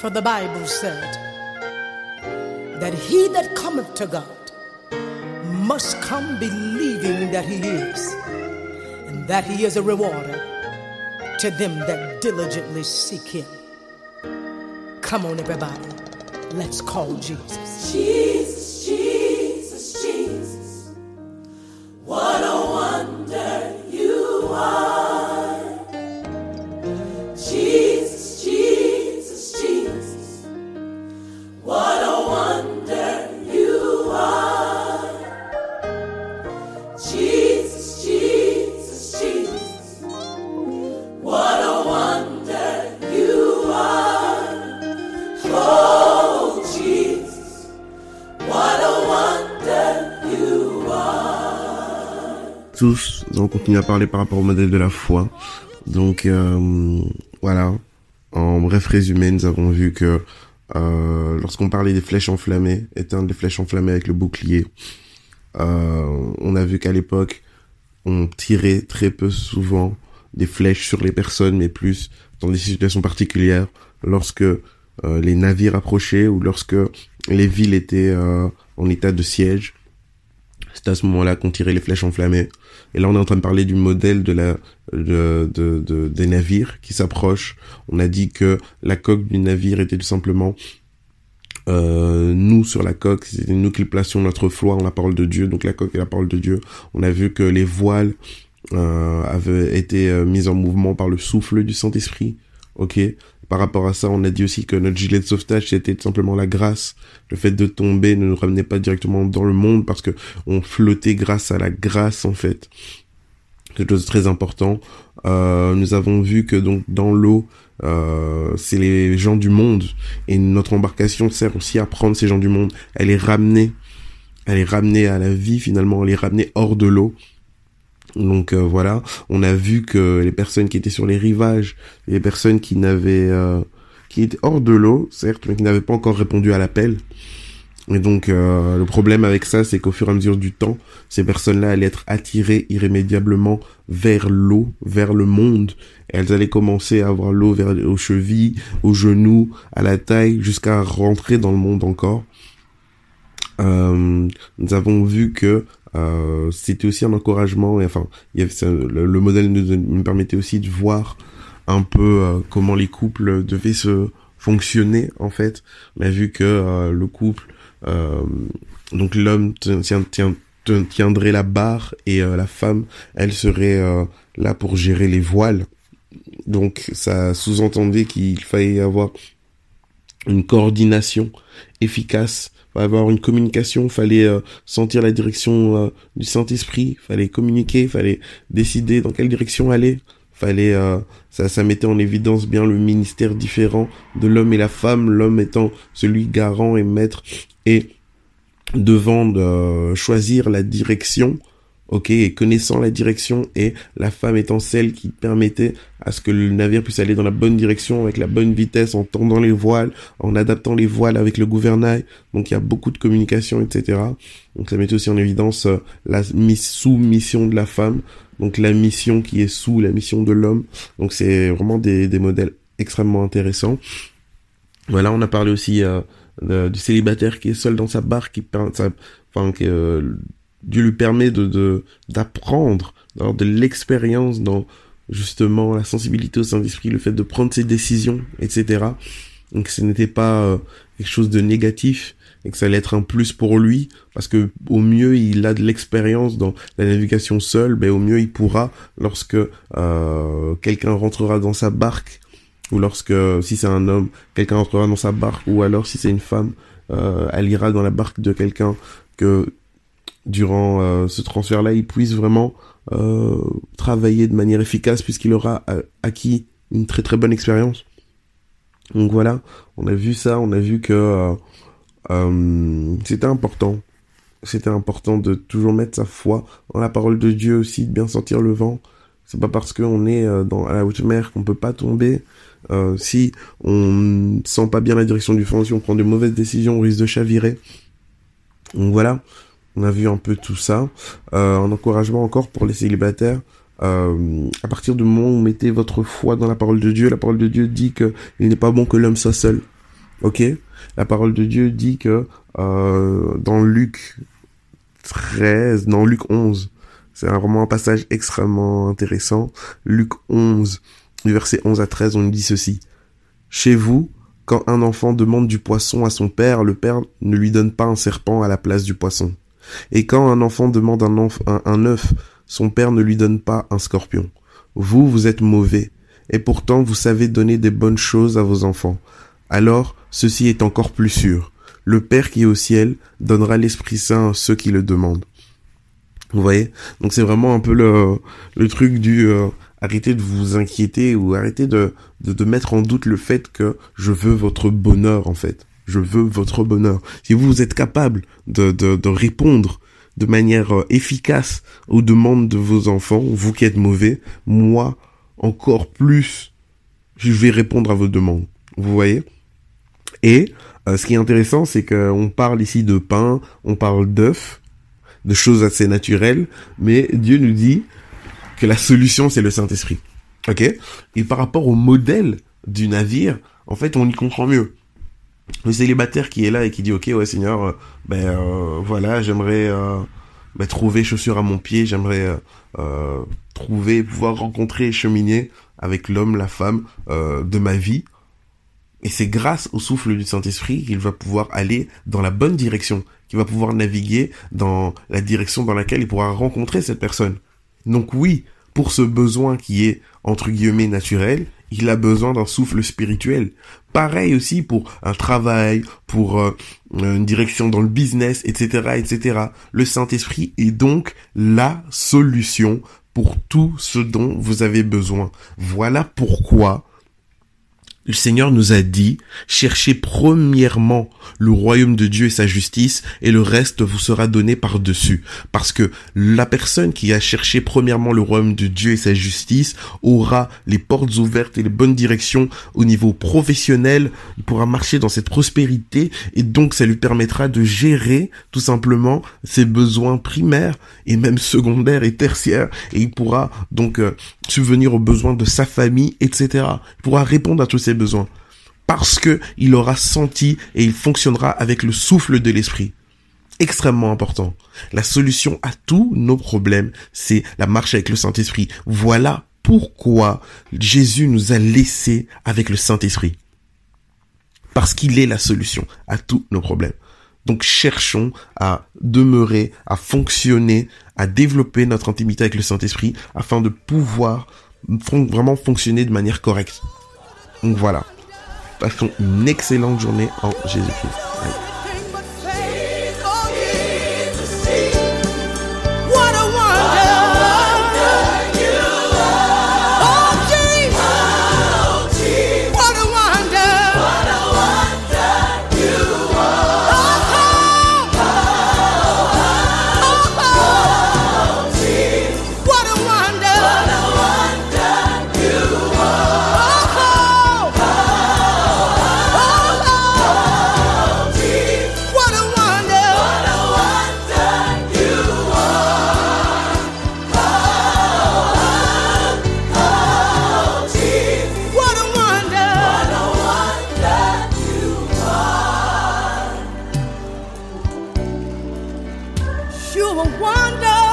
For the Bible said that he that cometh to God must come believing that he is, and that he is a rewarder to them that diligently seek him. Come on, everybody. Let's call Jesus. Jesus, tous, on continue à parler par rapport au modèle de la foi. Donc euh, voilà, en bref résumé, nous avons vu que euh, lorsqu'on parlait des flèches enflammées, éteindre les flèches enflammées avec le bouclier, euh, on a vu qu'à l'époque, on tirait très peu souvent des flèches sur les personnes, mais plus dans des situations particulières, lorsque les navires approchaient ou lorsque les villes étaient en état de siège. C'est à ce moment-là qu'on tirait les flèches enflammées. Et là, on est en train de parler du modèle de la, de, de, de- des navires qui s'approchent. On a dit que la coque du navire était tout simplement euh, nous sur la coque, c'était nous qui placions notre foi en la parole de Dieu, donc la coque est la parole de Dieu. On a vu que les voiles euh, avaient été euh, mises en mouvement par le souffle du Saint-Esprit. Ok? Par rapport à ça, on a dit aussi que notre gilet de sauvetage c'était simplement la grâce. Le fait de tomber ne nous ramenait pas directement dans le monde parce que on flottait grâce à la grâce en fait. Quelque chose de très important. Euh, nous avons vu que donc dans l'eau, euh, c'est les gens du monde et notre embarcation sert aussi à prendre ces gens du monde, à les ramener, à les ramener à la vie finalement, à les ramener hors de l'eau. Donc euh, voilà, on a vu que les personnes qui étaient sur les rivages, les personnes qui n'avaient, euh, qui étaient hors de l'eau, certes, mais qui n'avaient pas encore répondu à l'appel. Et donc euh, le problème avec ça, c'est qu'au fur et à mesure du temps, ces personnes-là allaient être attirées irrémédiablement vers l'eau, vers le monde. Elles allaient commencer à avoir l'eau vers aux chevilles, aux genoux, à la taille, jusqu'à rentrer dans le monde encore. Euh, nous avons vu que euh, c'était aussi un encouragement. Et, enfin, le, le modèle nous, permettait aussi de voir un peu euh, comment les couples devaient se fonctionner en fait. On vu que euh, le couple, euh, donc l'homme tiendrait la barre et la femme, elle serait là pour gérer les voiles. Donc ça sous-entendait qu'il fallait avoir une coordination efficace, avoir une communication, fallait euh, sentir la direction euh, du Saint-Esprit, fallait communiquer, fallait décider dans quelle direction aller, fallait euh, ça ça mettait en évidence bien le ministère différent de l'homme et la femme, l'homme étant celui garant et maître et devant de euh, choisir la direction ok, et connaissant la direction, et la femme étant celle qui permettait à ce que le navire puisse aller dans la bonne direction, avec la bonne vitesse, en tendant les voiles, en adaptant les voiles avec le gouvernail. Donc il y a beaucoup de communication, etc. Donc ça mettait aussi en évidence euh, la mis- sous-mission de la femme, donc la mission qui est sous la mission de l'homme. Donc c'est vraiment des, des modèles extrêmement intéressants. Voilà, on a parlé aussi euh, du célibataire qui est seul dans sa barque, qui, enfin, que euh, Dieu lui permet de de- d'apprendre, d'avoir de l'expérience dans justement la sensibilité au Saint-Esprit, le fait de prendre ses décisions, etc. Donc ce n'était pas euh, quelque chose de négatif et que ça allait être un plus pour lui parce que au mieux il a de l'expérience dans la navigation seule, ben au mieux il pourra lorsque euh, quelqu'un rentrera dans sa barque ou lorsque si c'est un homme, quelqu'un rentrera dans sa barque ou alors si c'est une femme, euh, elle ira dans la barque de quelqu'un que durant euh, ce transfert-là, il puisse vraiment euh, travailler de manière efficace puisqu'il aura euh, acquis une très très bonne expérience. Donc voilà, on a vu ça, on a vu que euh, euh, c'était important. C'était important de toujours mettre sa foi dans la parole de Dieu aussi, de bien sentir le vent. C'est pas parce qu'on est euh, dans à la haute mer qu'on peut pas tomber. Si on sent pas bien la direction du vent, si on prend de mauvaises décisions, on risque de chavirer. Donc voilà, on a vu un peu tout ça. Euh, un encouragement encore pour les célibataires. Euh, à partir du moment où vous mettez votre foi dans la parole de Dieu, la parole de Dieu dit que il n'est pas bon que l'homme soit seul. Ok? La parole de Dieu dit que euh, dans Luc 13, dans Luc 11, c'est vraiment un passage extrêmement intéressant. Luc 11, du verset 11 à 13, on dit ceci. Chez vous, quand un enfant demande du poisson à son père, le père ne lui donne pas un serpent à la place du poisson. Et quand un enfant demande un, un œuf, son père ne lui donne pas un scorpion. Vous, vous êtes mauvais, et pourtant vous savez donner des bonnes choses à vos enfants. Alors, ceci est encore plus sûr. Le Père qui est au ciel donnera l'Esprit Saint à ceux qui le demandent. Vous voyez? Donc c'est vraiment un peu le, le truc du euh, arrêtez de vous inquiéter ou arrêtez de mettre en doute le fait que je veux votre bonheur en fait. Je veux votre bonheur. Si vous êtes capable de, répondre de manière euh, efficace aux demandes de vos enfants, vous qui êtes mauvais, moi encore plus, je vais répondre à vos demandes. Vous voyez? Et euh, ce qui est intéressant, c'est qu'on parle ici de pain, on parle d'œufs, de choses assez naturelles, mais Dieu nous dit que la solution, c'est le Saint-Esprit. Ok? Et par rapport au modèle du navire, en fait, on y comprend mieux. Le célibataire qui est là et qui dit, ok, ouais, Seigneur, euh, ben euh, voilà, j'aimerais ben, trouver chaussures à mon pied, j'aimerais trouver, pouvoir rencontrer et cheminer avec l'homme, la femme de ma vie. Et c'est grâce au souffle du Saint-Esprit qu'il va pouvoir aller dans la bonne direction, qu'il va pouvoir naviguer dans la direction dans laquelle il pourra rencontrer cette personne. Donc oui, pour ce besoin qui est entre guillemets naturel, il a besoin d'un souffle spirituel. Pareil aussi pour un travail, pour euh, une direction dans le business, etc., etc. Le Saint-Esprit est donc la solution pour tout ce dont vous avez besoin. Voilà pourquoi le Seigneur nous a dit, cherchez premièrement le royaume de Dieu et sa justice, et le reste vous sera donné par-dessus. Parce que la personne qui a cherché premièrement le royaume de Dieu et sa justice aura les portes ouvertes et les bonnes directions au niveau professionnel, il pourra marcher dans cette prospérité, et donc ça lui permettra de gérer tout simplement ses besoins primaires et même secondaires et tertiaires, et il pourra donc euh, subvenir aux besoins de sa famille, etc. Il pourra répondre à tous ses Parce que il aura senti et il fonctionnera avec le souffle de l'esprit. Extrêmement important. La solution à tous nos problèmes, c'est la marche avec le Saint-Esprit. Voilà pourquoi Jésus nous a laissés avec le Saint-Esprit. Parce qu'il est la solution à tous nos problèmes. Donc cherchons à demeurer, à fonctionner, à développer notre intimité avec le Saint-Esprit afin de pouvoir vraiment fonctionner de manière correcte. Donc voilà. Passons une excellente journée en Jésus-Christ. you a wonder.